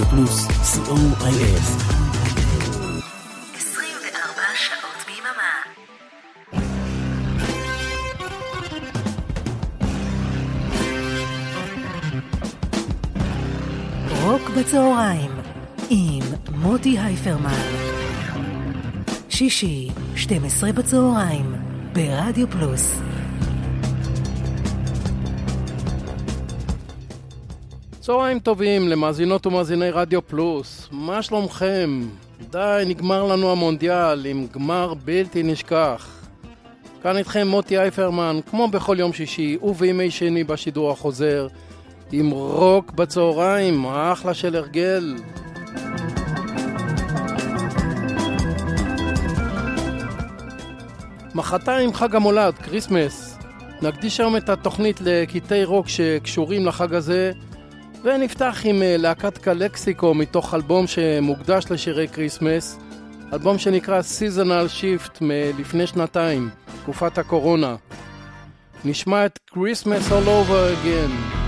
רדיו פלוס, co.il. 24 שעות ביממה. רוק בצהריים עם מוטי הייפרמן. שישי, 12 בצהריים, ברדיו פלוס. צהריים טובים למאזינות ומאזיני רדיו פלוס, מה שלומכם? די, נגמר לנו המונדיאל עם גמר בלתי נשכח. כאן איתכם מוטי אייפרמן, כמו בכל יום שישי ובימי שני בשידור החוזר, עם רוק בצהריים, אחלה של הרגל. מחרתיים חג המולד, כריסמס. נקדיש היום את התוכנית לקטעי רוק שקשורים לחג הזה, ונפתח עם אה, להקת קלקסיקו מתוך אלבום שמוקדש לשירי כריסמס, אלבום שנקרא Seasonal Shift מלפני שנתיים, תקופת הקורונה. נשמע את Christmas All Over Again.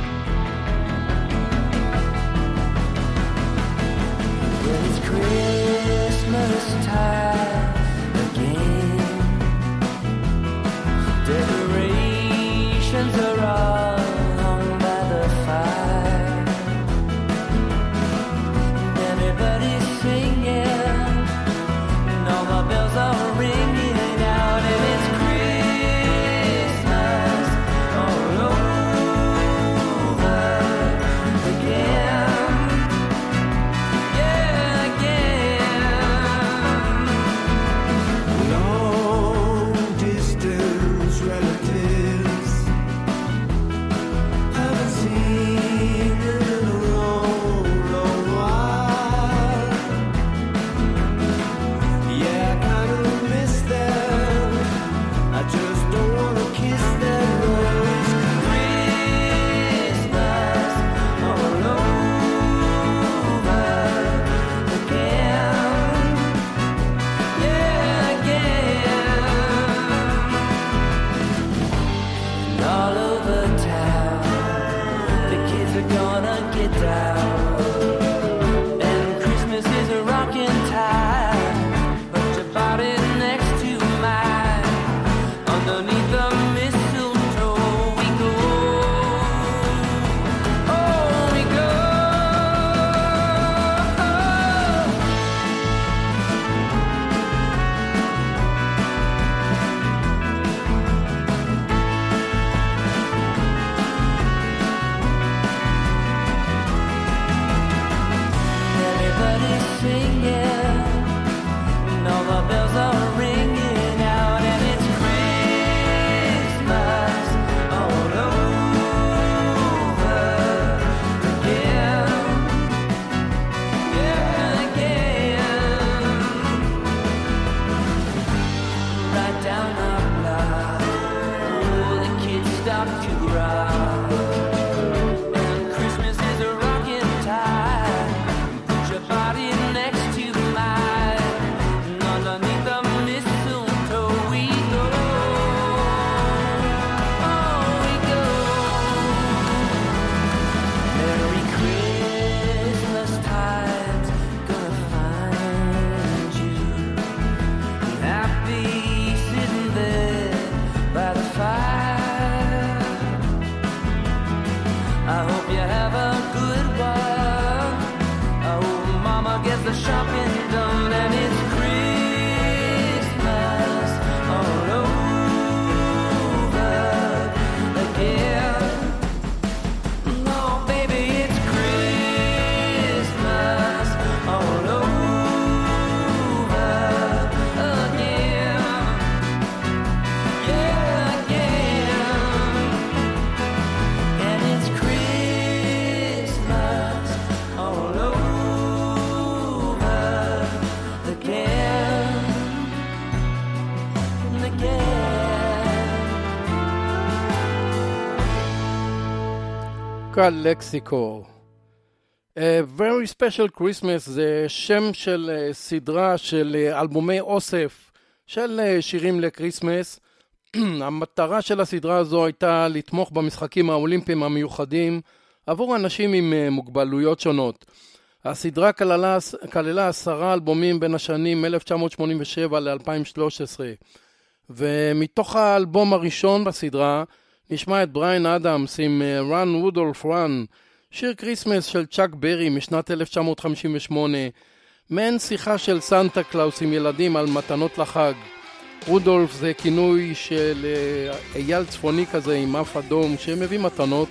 מוזיקה לקסיקו. A Very Special Christmas זה שם של אה, סדרה של אה, אלבומי אוסף של שירים לקריסמס. המטרה של הסדרה הזו הייתה לתמוך במשחקים האולימפיים המיוחדים עבור אנשים עם מוגבלויות שונות. הסדרה כללה, כללה עשרה אלבומים בין השנים 1987 ל-2013, ומתוך האלבום הראשון בסדרה, נשמע את בריין אדמס עם אה, רן וודולף רן, שיר כריסמס של צ'אק ברי משנת 1958, מעין שיחה של סנטה קלאוס עם ילדים על מתנות לחג. רודולף זה כינוי של אה, אייל צפוני כזה עם אף אדום שמביא מתנות.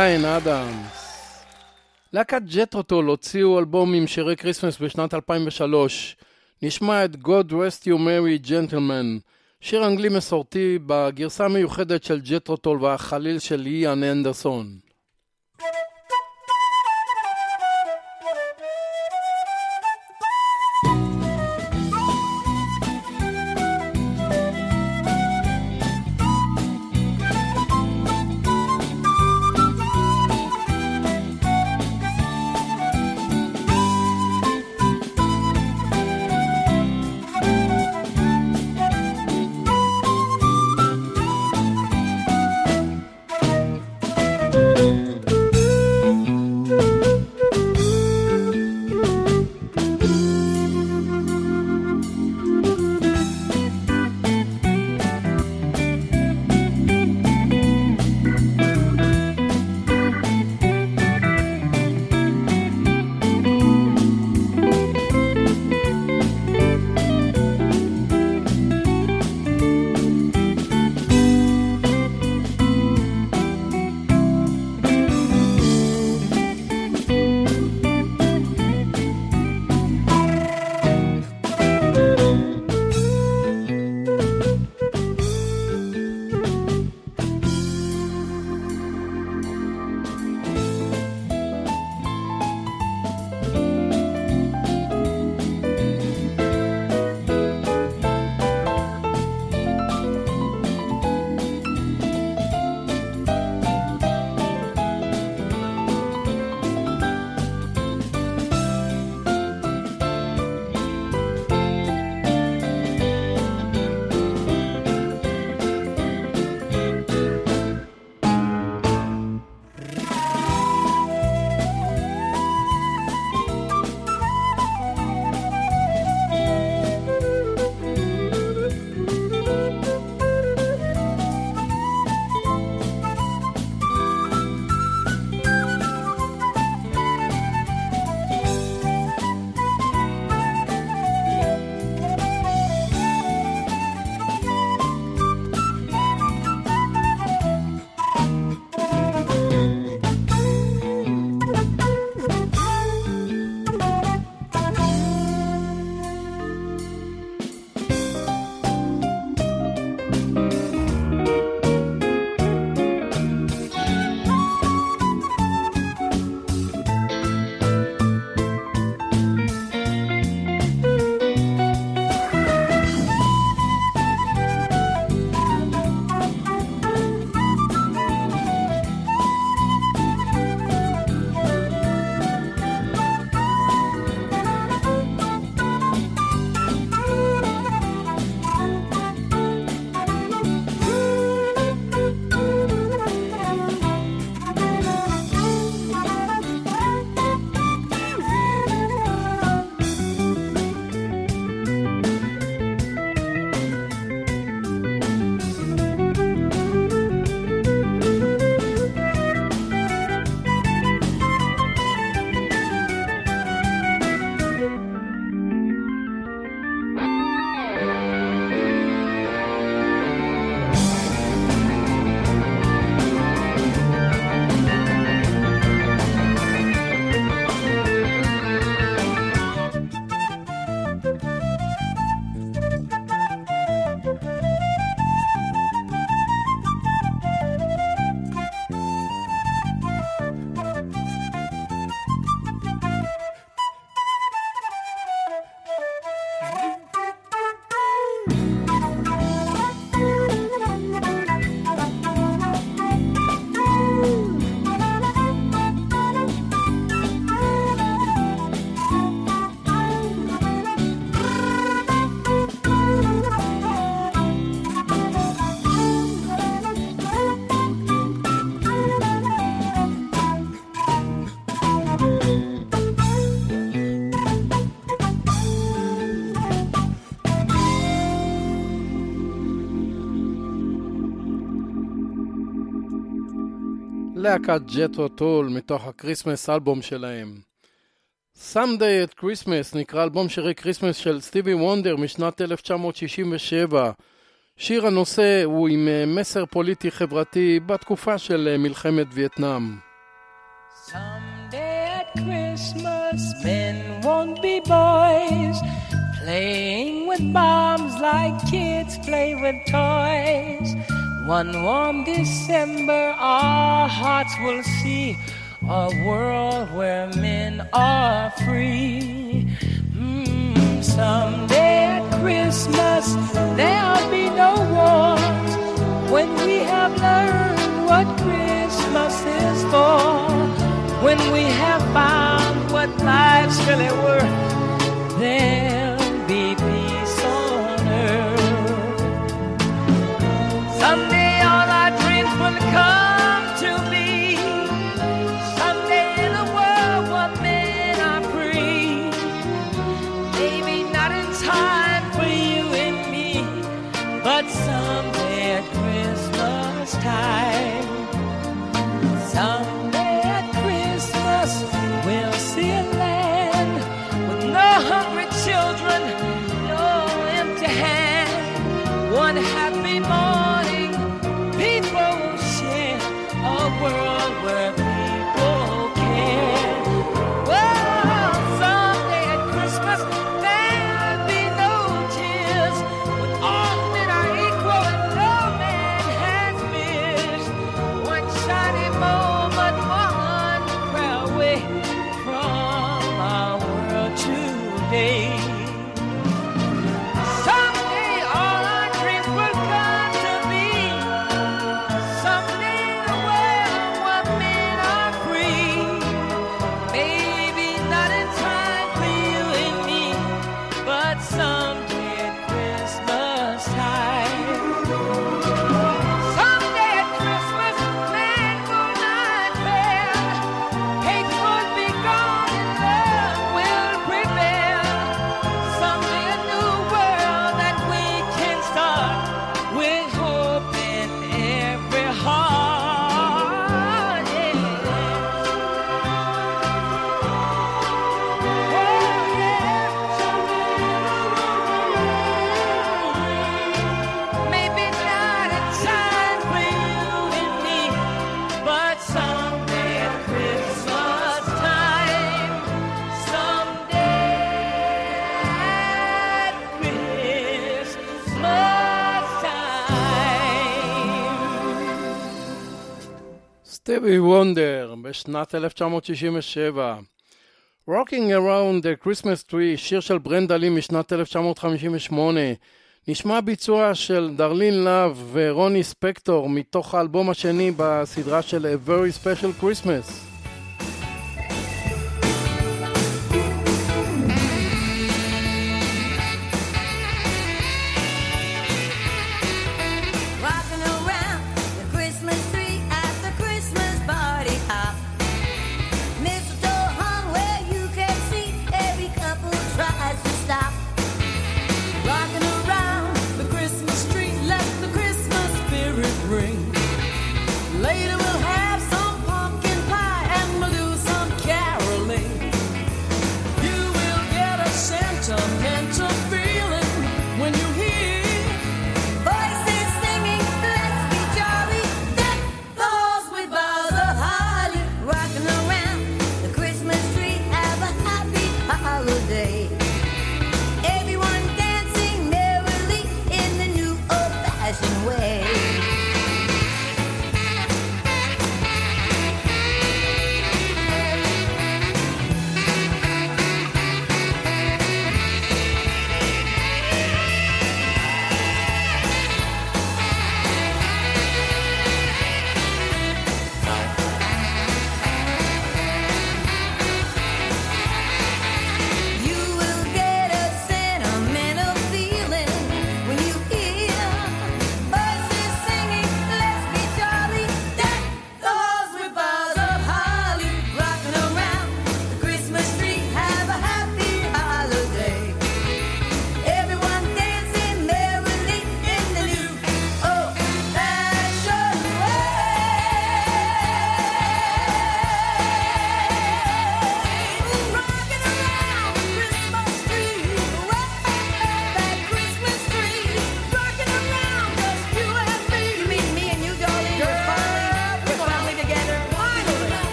בריין אדמס. להקת ג'טרוטול הוציאו אלבום עם שירי כריסמס בשנת 2003. נשמע את God Rest You Merry Gentleman, שיר אנגלי מסורתי בגרסה המיוחדת של ג'טרוטול והחליל של איאן אנדרסון. להקת ג'טו טול מתוך הקריסמס אלבום שלהם. Someday at Christmas נקרא אלבום שירי קריסמס של סטיבי וונדר משנת 1967. שיר הנושא הוא עם אה, מסר פוליטי חברתי בתקופה של אה, מלחמת וייטנאם. Christmas, men won't be boys, playing with bombs like kids play with toys. One warm December, our hearts will see a world where men are free. Mm, someday at Christmas, there'll be no wars. סטיבי וונדר בשנת 1967. Rocking Around the Christmas Tree, שיר של ברנדלי משנת 1958. נשמע ביצוע של דרלין לאב ורוני ספקטור מתוך האלבום השני בסדרה של A Very Special Christmas.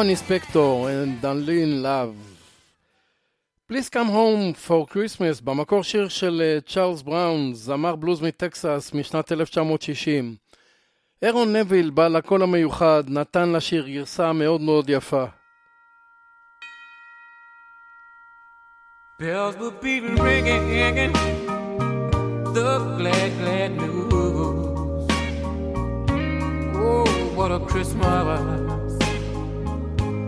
רוני ספקטור and Darlene Love. Please come home for Christmas, במקור שיר של אה, צ'ארלס בראון, זמר בלוז מטקסס משנת 1960. אירון נביל, בעל הקול המיוחד, נתן לשיר גרסה מאוד מאוד יפה. Bells will be ringing, the glad, glad news. Oh, what a Christmas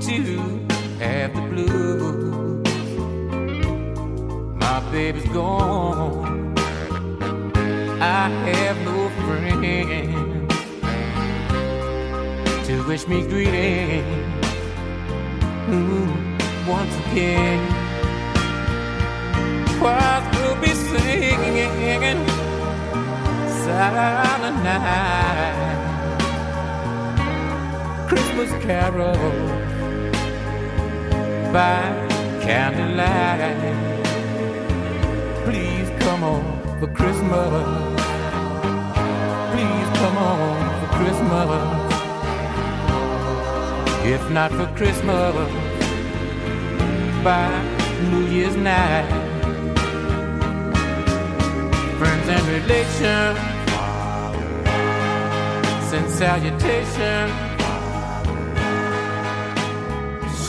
to have the blues. My baby's gone. I have no friends to wish me greetings. Mm, once again choirs will be singing silent night Christmas carol by candlelight Please come on for Christmas Please come on for Christmas If not for Christmas by New Year's night friends and relations. Send salutation.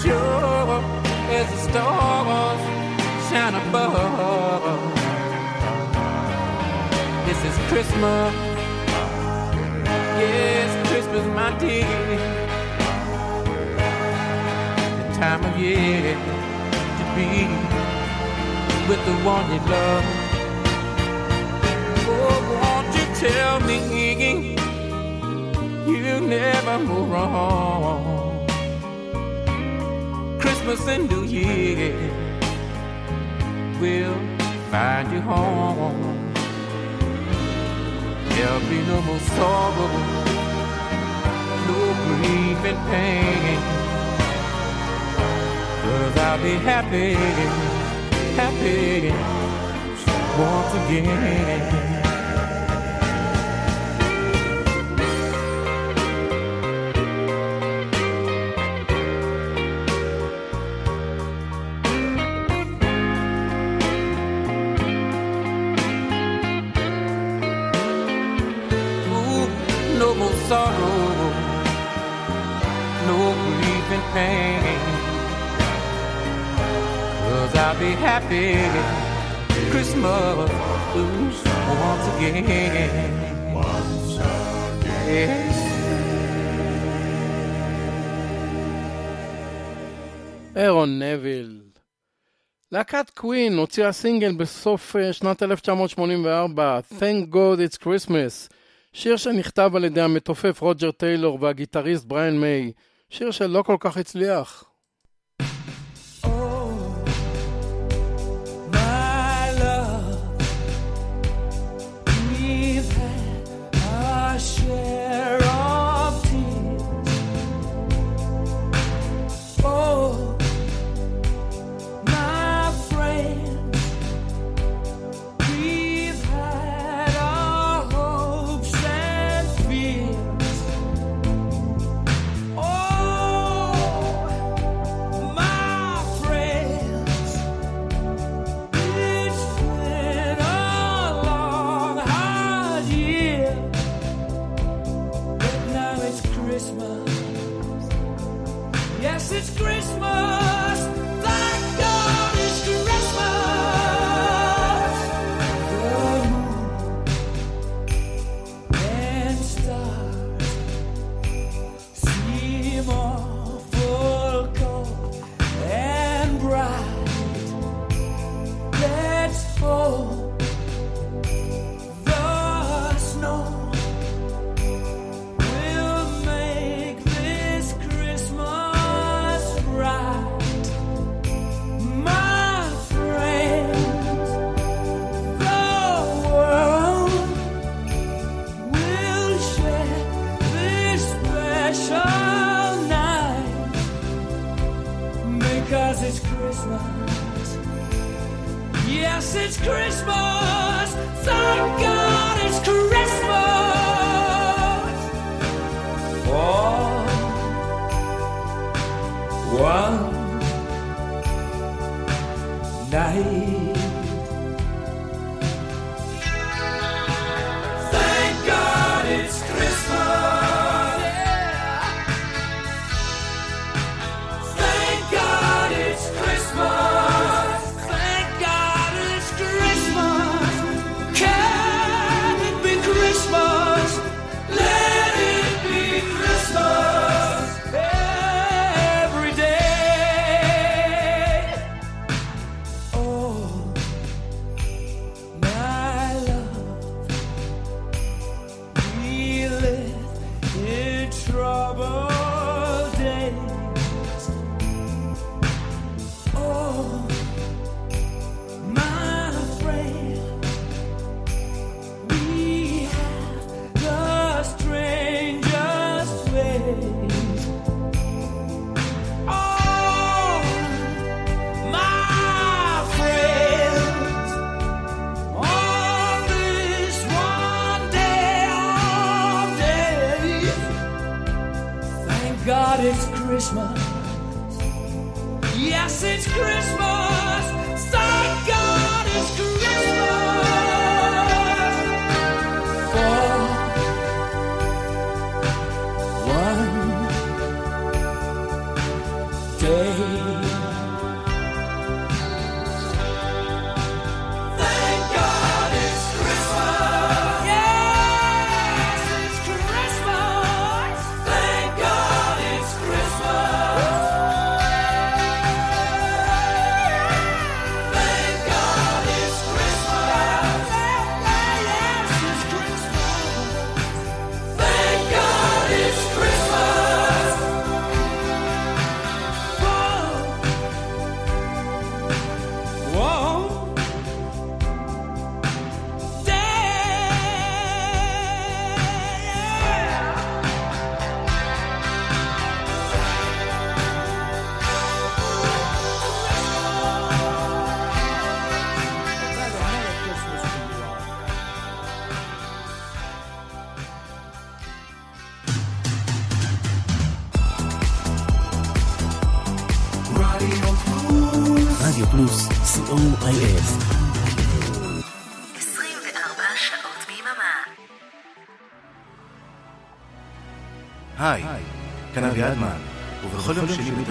Sure stars shine above. This is Christmas. Yes, Christmas, my dear. The time of year to be with the one you love. Oh, won't you tell me you never go wrong? Christmas and New Year will find you home. There'll be no more sorrow, no grief and pain. Cause I'll be happy, happy once again. Happy Christmas once again. Yeah. אירון נביל. להקת קווין הוציאה סינגל בסוף אה, שנת 1984, Thank God It's Christmas, שיר שנכתב על ידי המתופף רוג'ר טיילור והגיטריסט בריאן מיי, שיר שלא כל כך הצליח.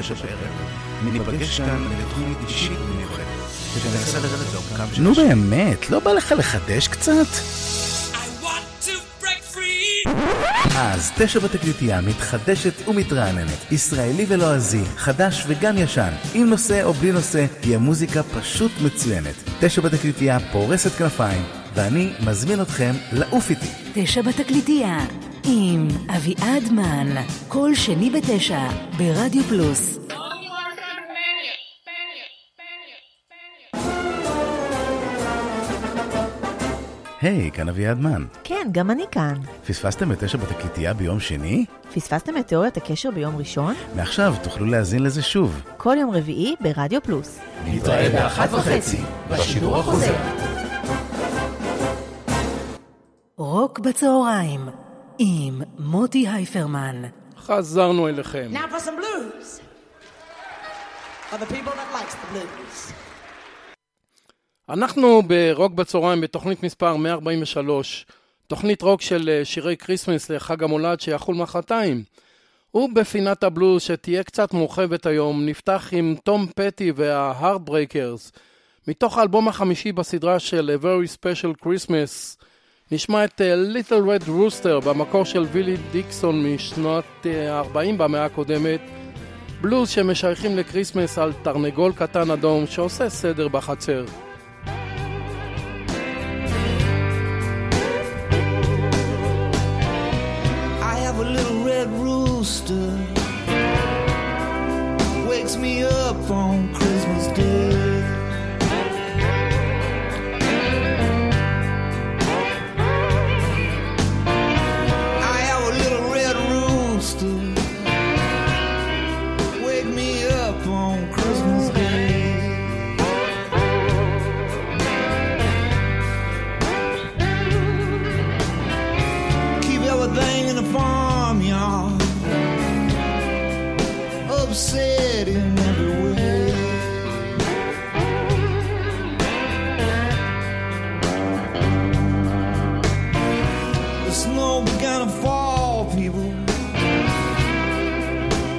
בתשע בערב, ניפגש כאן לתוכנית אישית ומיוחדת, שתנסה לרדת לעומקם של נו. באמת, לא בא לך לחדש קצת? אז תשע בתקליטייה מתחדשת ומתרעננת, ישראלי ולועזי, חדש וגם ישן, עם נושא או בלי נושא, תהיה מוזיקה פשוט מצוינת. תשע בתקליטייה פורסת כנפיים, ואני מזמין אתכם לעוף איתי. תשע בתקליטייה, עם אביעד מן, כל שני בתשע, ברדיו פלוס. היי, כאן אביעד מן. כן, גם אני כאן. פספסתם את תשע בתקליטייה ביום שני? פספסתם את תיאוריית הקשר ביום ראשון? מעכשיו תוכלו להאזין לזה שוב. כל יום רביעי ברדיו פלוס. נתראה באחת וחצי, בשידור החוזר. רוק בצהריים, עם מוטי הייפרמן. חזרנו אליכם. Now for some blues. For the people that likes the blues. אנחנו ברוק בצהריים בתוכנית מספר 143, תוכנית רוק של אה, שירי כריסמס לחג המולד שיחול מחרתיים. ובפינת הבלוז שתהיה קצת מורחבת היום, נפתח עם תום פטי וה-Heartbreakers. מתוך האלבום החמישי בסדרה של A Very Special Christmas, נשמע את אה, Little Red Rooster במקור של וילי דיקסון משנות אה, ה-40 במאה הקודמת. בלוז שמשייכים לקריסמס על תרנגול קטן אדום שעושה סדר בחצר. Wakes me up on upset in every way. The snow began to fall, people,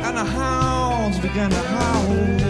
and the hounds began to howl.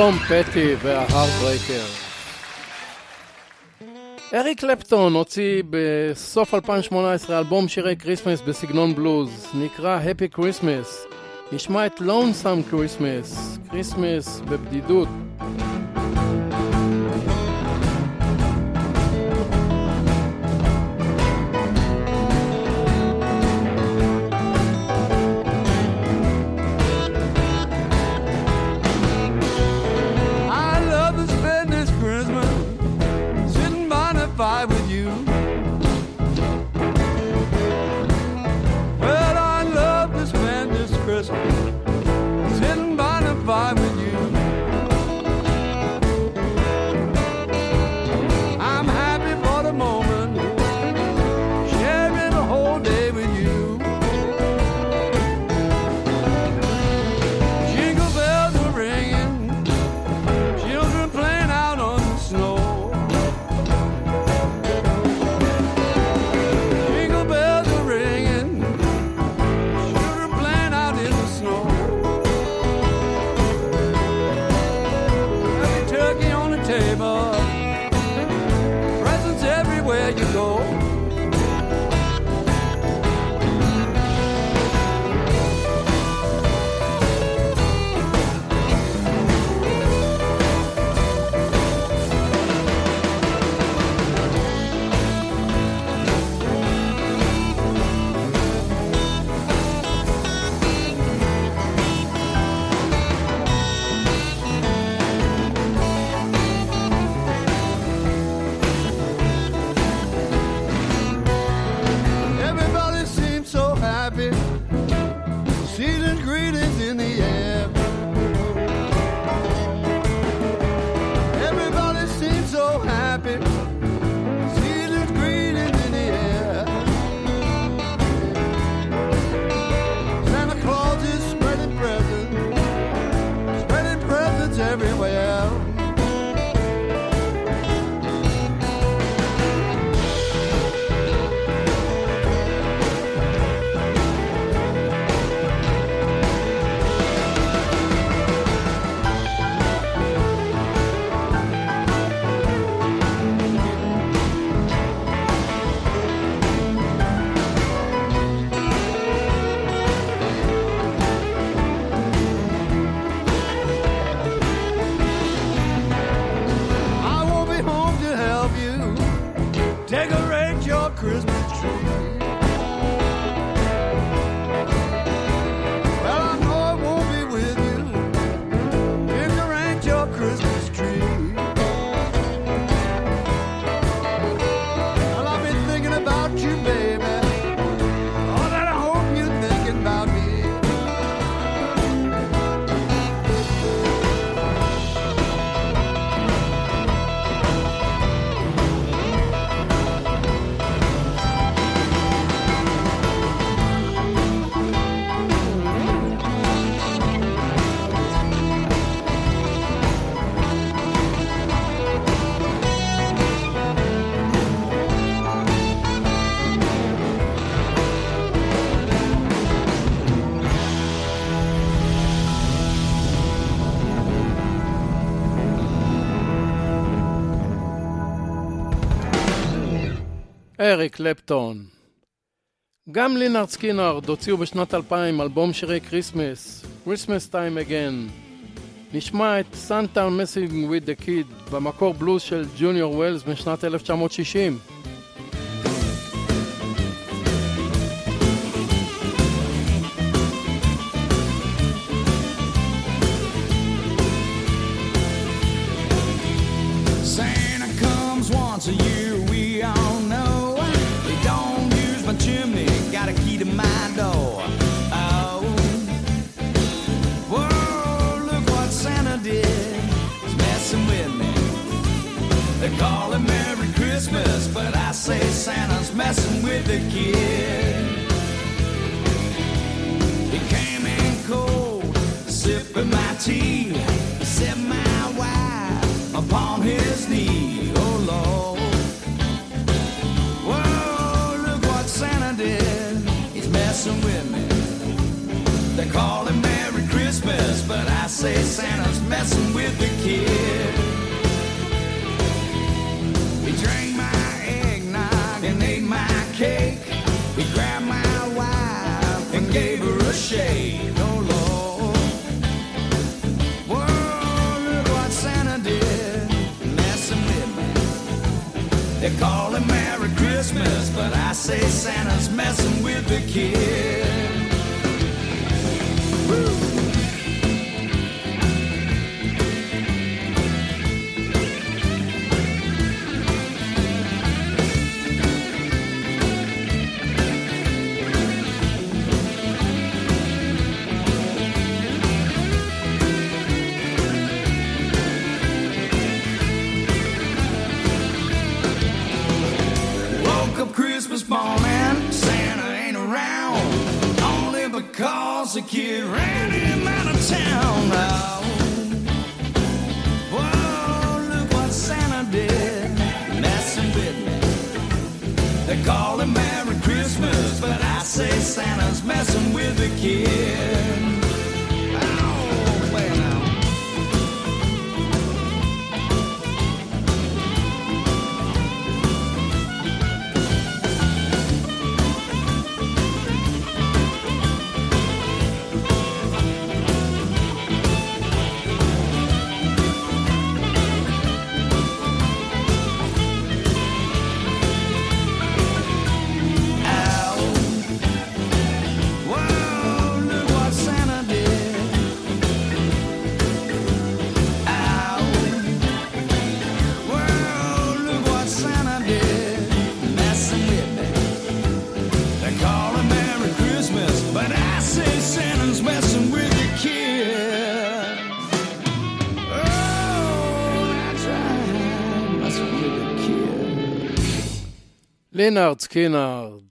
טום פטי וההארדברייקר. אריק קלפטון הוציא בסוף 2018 אלבום שירי כריסמס בסגנון בלוז, נקרא Happy Christmas. נשמע את Lonesome Christmas, כריסמס בבדידות. Christmas. אריק קלפטון. גם לינארד סקינארד הוציאו בשנת 2000 אלבום שירי כריסמס, Christmas Time Again. נשמע את סנטה מסינג וויד דה קיד, במקור בלוז של ג'וניור ווילס משנת 1960. Set my wife upon his knee. Oh Lord, whoa, look what Santa did. He's messing with me. They call Merry Christmas, but I say Santa's messing with the kid. But I say Santa's messing with the kid. Because the kid ran him out of town. Oh. Whoa, look what Santa did, with me. They call him Merry Christmas, but I say Santa's messing with the kid. לינארד סקינארד.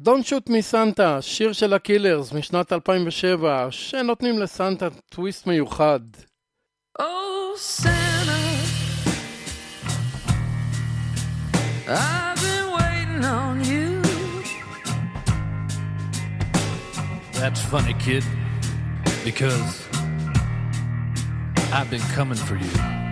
Don't Shoot Me Santa, שיר של הקילרס משנת 2007, שנותנים לסנטה טוויסט מיוחד. Oh, Santa, I've been waiting on you. That's funny, kid, because I've been coming for you.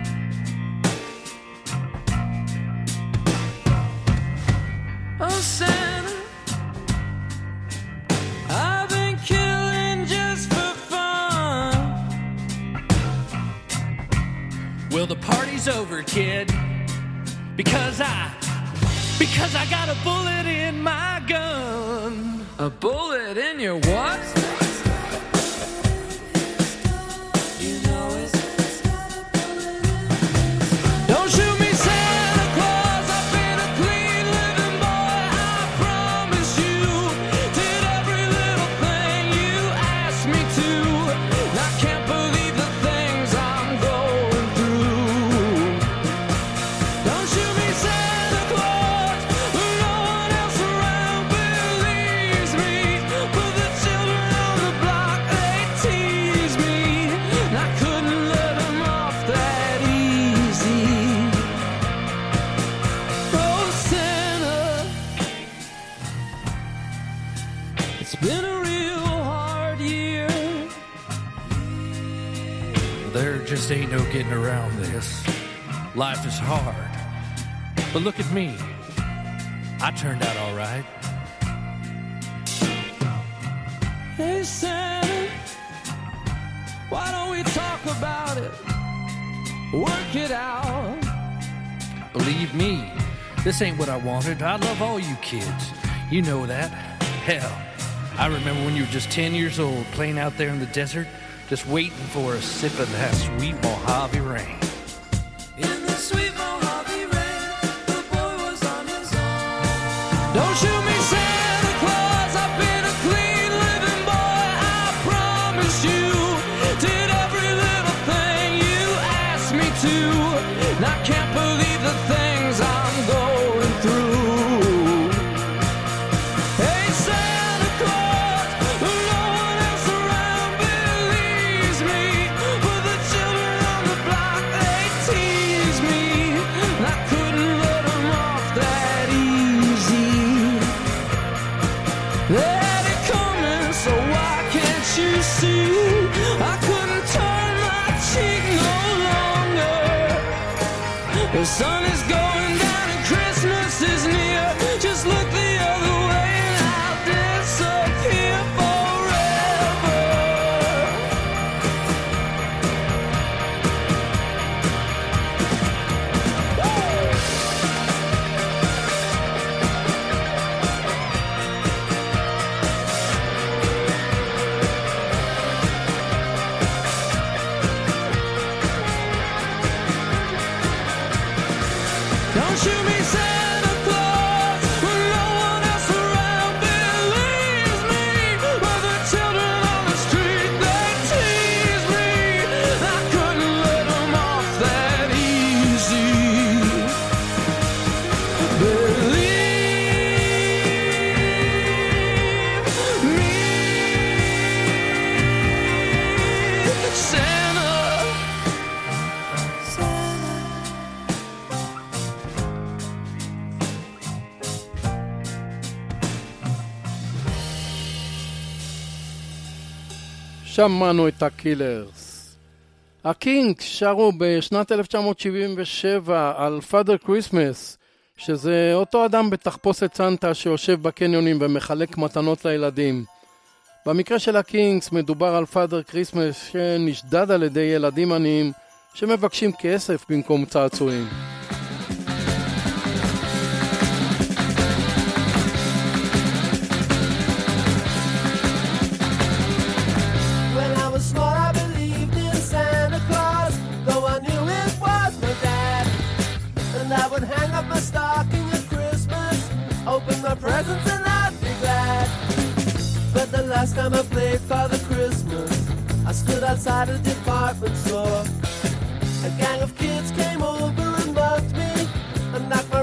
Well, the party's over, kid, because I, because I got a bullet in my gun. A bullet in your what? Just ain't no getting around this. Life is hard. But look at me. I turned out all right. Hey Santa, why don't we talk about it? Work it out. Believe me, this ain't what I wanted. I love all you kids. You know that. Hell, I remember when you were just 10 years old playing out there in the desert, just waiting for a sip of that sweet Mojave rain. In the sweet שמענו את הקילרס. הקינג שרו בשנת 1977 על פאדר כריסמס, שזה אותו אדם בתחפושת סנטה שיושב בקניונים ומחלק מתנות לילדים. במקרה של הקינגס מדובר על פאדר כריסמס שנשדד על ידי ילדים עניים שמבקשים כסף במקום צעצועים. Would hang up my stocking at Christmas, open my presents, and I'd be glad. But the last time I played Father Christmas, I stood outside a department store. A gang of kids came over and mugged me and knocked my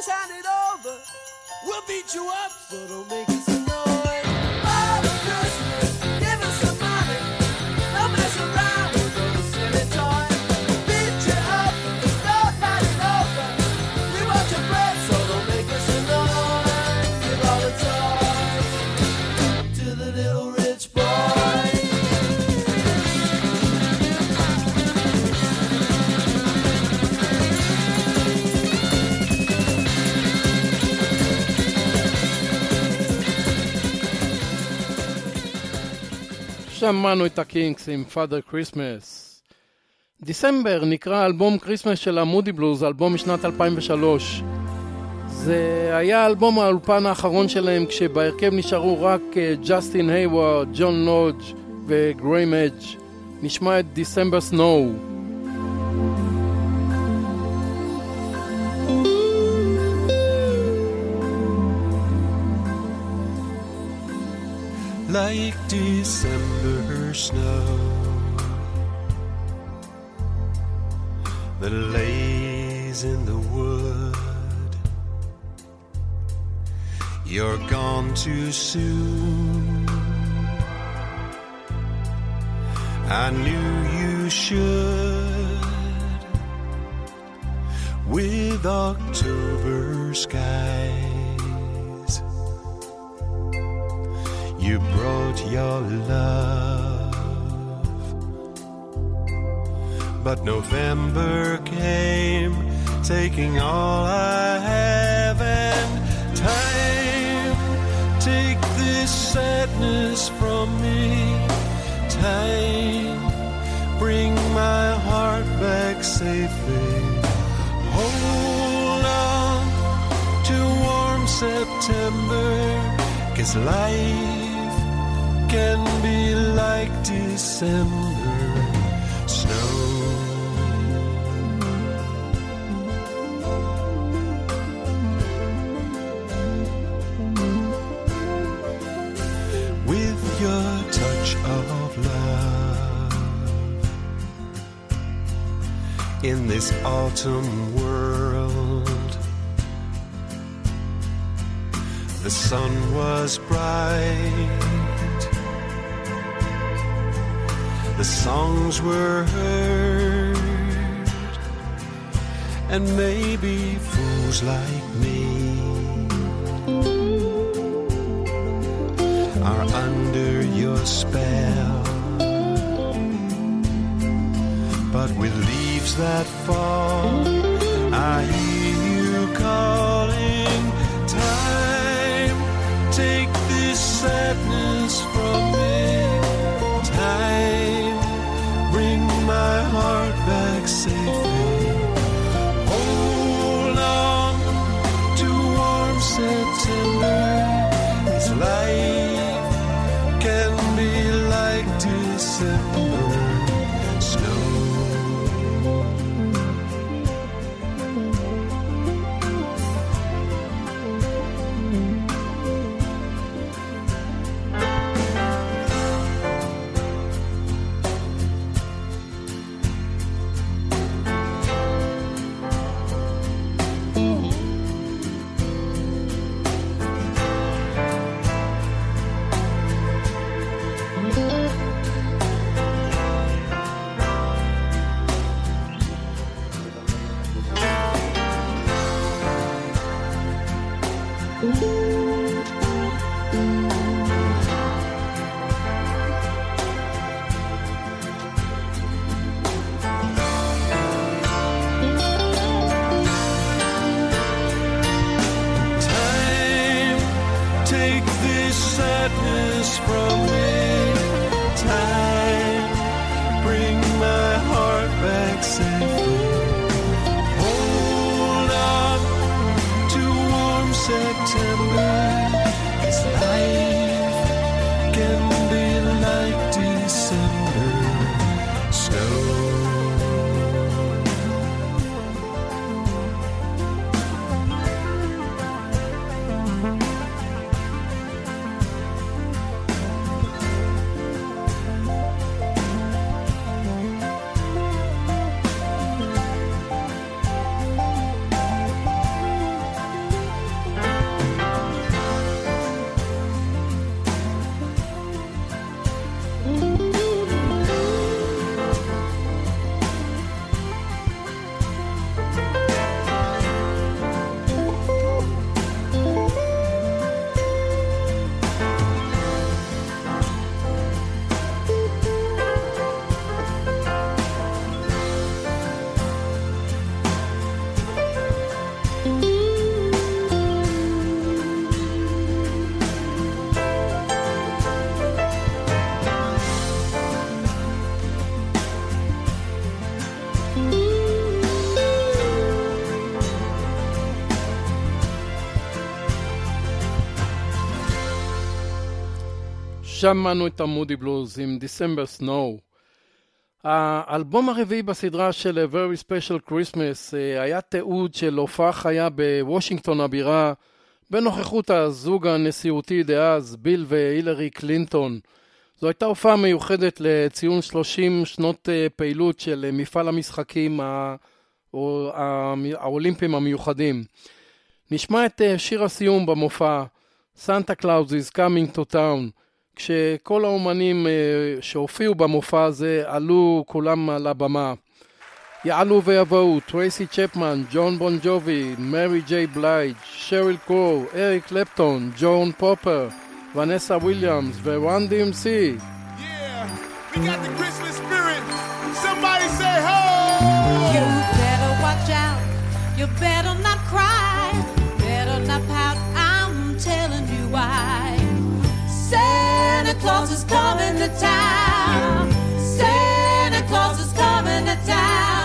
please hand it over. We'll beat you up, so don't make us annoyed. Father שמענו את הקינגס עם Father Christmas. דיסמבר נקרא אלבום כריסמס של המודי בלוז, אלבום משנת 2003. זה היה אלבום האולפן האחרון שלהם כשבהרכב נשארו רק ג'סטין היוורד, ג'ון לודג' וגריים אדג'. נשמע את דיסמבר סנואו. Like December snow that lays in the wood. You're gone too soon. I knew you should with October skies. You brought your love, but November came, taking all I have and time. Take this sadness from me, time. Bring my heart back safely. Hold on to warm September, 'cause life can be like December snow. With your touch of love in this autumn world. The sun was bright, the songs were heard, and maybe fools like me are under your spell. But with leaves that fall, I hear you calling. Time, take this sadness שמענו את המודי בלוז עם December Snow. האלבום הרביעי בסדרה של A Very Special Christmas אה, היה תיעוד של הופעה חיה בוושינגטון הבירה בנוכחות הזוג הנשיאותי דאז, ביל והילרי קלינטון. זו הייתה הופעה מיוחדת לציון 30 שנות אה, פעילות של אה, מפעל המשחקים האולימפיים המיוחדים. נשמע את שיר הסיום במופע, Santa Claus is coming to town, כשכל האומנים שהופיעו במופע הזה עלו כולם על הבמה. יעלו ויבואו טרייסי צ'פמן, ג'ון בון ג'ובי, מרי ג'יי בלייג', שריל קרו, אריק קלפטון, ג'ון פופר, ונסה וויליאמס ורואן DMC. Yeah, we got the Christmas spirit. Somebody say ho! You better watch out. You better not cry. Better not pout. I'm telling you why. Santa Claus is coming to town. Santa Claus is coming to town.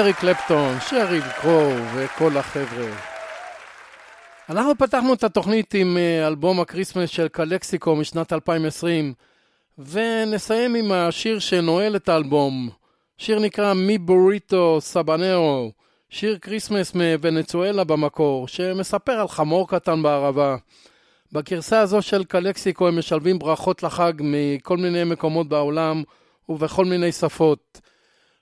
אריק קלפטון, שריל קרו וכל החבר'ה. אנחנו פתחנו את התוכנית עם אה, אלבום הקריסמס של קלקסיקו משנת 2020, ונסיים עם השיר שנועל את האלבום. שיר נקרא מי בוריטו סבנרו, שיר כריסמס מוונצואלה במקור, שמספר על חמור קטן בערבה. בגרסה הזו של קלקסיקו הם משלבים ברכות לחג מכל מיני מקומות בעולם ובכל מיני שפות.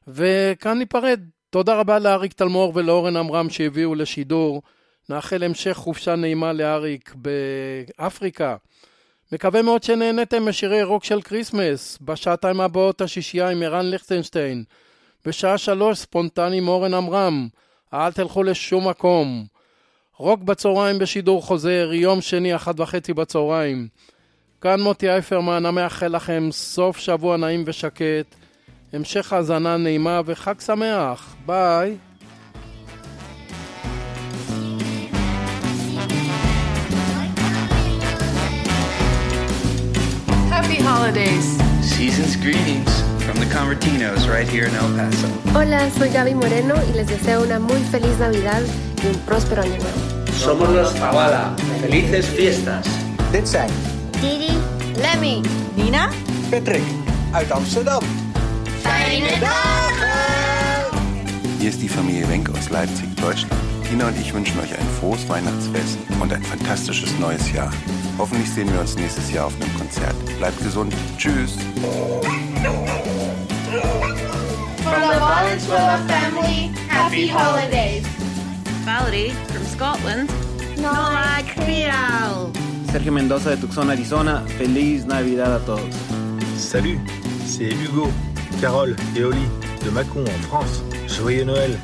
וכאן ניפרד. תודה רבה לאריק תלמור ולאורן עמרם שהביאו לשידור. נאחל המשך חופשה נעימה לאריק באפריקה. מקווה מאוד שנהניתם משירי רוק של כריסמס. בשעתיים הבאות השישייה עם ערן ליכטנשטיין. בשעה שלוש ספונטני עם אורן עמרם. אל תלכו לשום מקום. רוק בצהריים בשידור חוזר, יום שני, אחת וחצי בצהריים. כאן מוטי אייפרמן, המאחל לכם סוף שבוע נעים ושקט, המשך האזנה נעימה וחג שמח. ביי. Happy holidays. Season's greetings from the Convertinos right here in El Paso. Hola, soy Gaby Moreno y les deseo una muy feliz Navidad y un próspero año nuevo. Somos los Zavala. Felices fiestas. Dit zijn Didi, Lemmy, Nina, Patrick uit Amsterdam. Fijne dagen! Hier ist die Familie Wenke aus Leipzig, Deutschland. Tina und ich wünschen euch ein frohes Weihnachtsfest und ein fantastisches neues Jahr. Hoffentlich sehen wir uns nächstes Jahr auf einem Konzert. Bleibt gesund. Tschüss. From the Valenzuela family, happy holidays. Valerie from Scotland. No like real. Sergio Mendoza de Tucson, Arizona. Feliz Navidad a todos. Salut, c'est Hugo, Carole et Oli de Mâcon en France. Joyeux Noël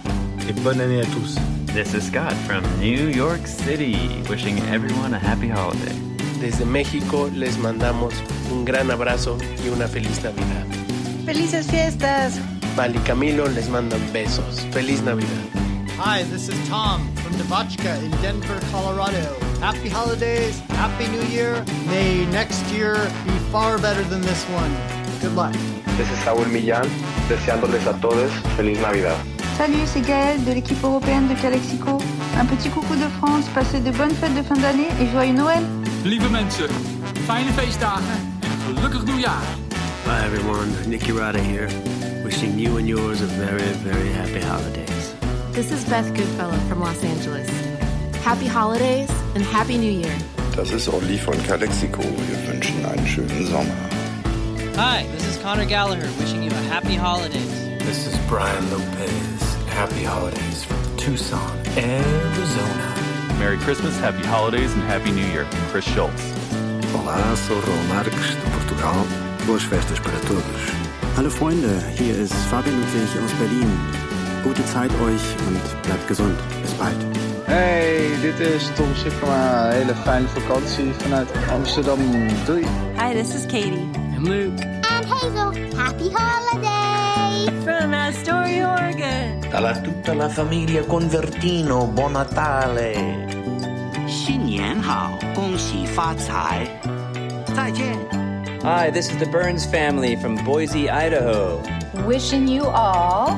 et bonne année à tous. This is Scott from New York City, wishing everyone a happy holiday. Desde México les mandamos un gran abrazo y una feliz Navidad. ¡Felices fiestas! Val y Camilo les mandan besos. Feliz Navidad. Hi, this is Tom from DeVotchKa in Denver, Colorado. Happy holidays, happy new year. May next year be far better than this one. Good luck. This is Saúl Millán, deseándoles a todos feliz Navidad. Salut, c'est Gaël de l'équipe européenne de Calexico. Un petit coucou de France, passez de bonnes fêtes de fin d'année et joyeux Noël. Lieve mensen, fijne feestdagen en een gelukkig nieuwjaar. Hi everyone, Nicky Rada here, wishing you and yours a very, very happy holidays. This is Beth Goodfellow from Los Angeles. Happy holidays and happy new year. Das ist Olli von Calexico. Wir wünschen einen schönen Sommer. Hi, this is Connor Gallagher wishing you a happy holidays. This is Brian Lopez. Happy holidays from Tucson, Arizona. Merry Christmas, Happy Holidays, and Happy New Year from Chris Schultz. Olá, sou Raul Marques de Portugal. Boas festas para todos. Hallo Freunde, hier ist Fabian Ludwig aus Berlin. Gute Zeit euch und bleibt gesund. Bis bald. Hey, dit is Tom Sikkema. Hele fijne vakantie vanuit Amsterdam. Doei. Hi, this is Katie. And Luke. And Hazel, happy holidays! From Astoria, Oregon. Dalla tutta la famiglia Convertino, buon Natale! 新年好，恭喜发财，再见。 Hi, this is the Burns family from Boise, Idaho. Wishing you all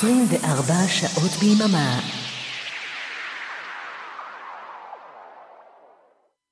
24 שעות ביממה.